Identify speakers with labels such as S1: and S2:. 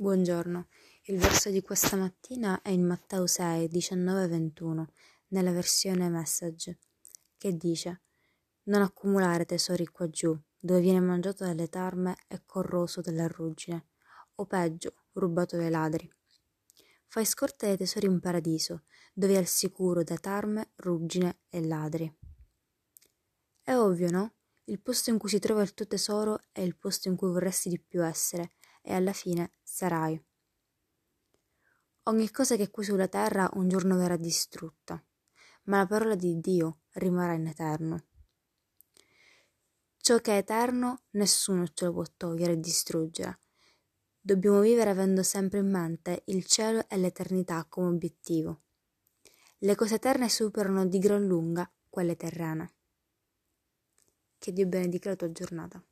S1: Buongiorno, il verso di questa mattina è in Matteo 6, 19-21, nella versione Message, che dice Non accumulare tesori qua giù, dove viene mangiato dalle tarme e corroso dalla ruggine, o peggio, rubato dai ladri. Fai scorta dei tesori in paradiso, dove è al sicuro da tarme, ruggine e ladri. È ovvio, no? Il posto in cui si trova il tuo tesoro è il posto in cui vorresti di più essere, e alla fine sarai. Ogni cosa che qui sulla terra un giorno verrà distrutta, ma la parola di Dio rimarrà in eterno. Ciò che è eterno nessuno ce lo può togliere e distruggere. Dobbiamo vivere avendo sempre in mente il cielo e l'eternità come obiettivo. Le cose eterne superano di gran lunga quelle terrene. Che Dio benedica la tua giornata.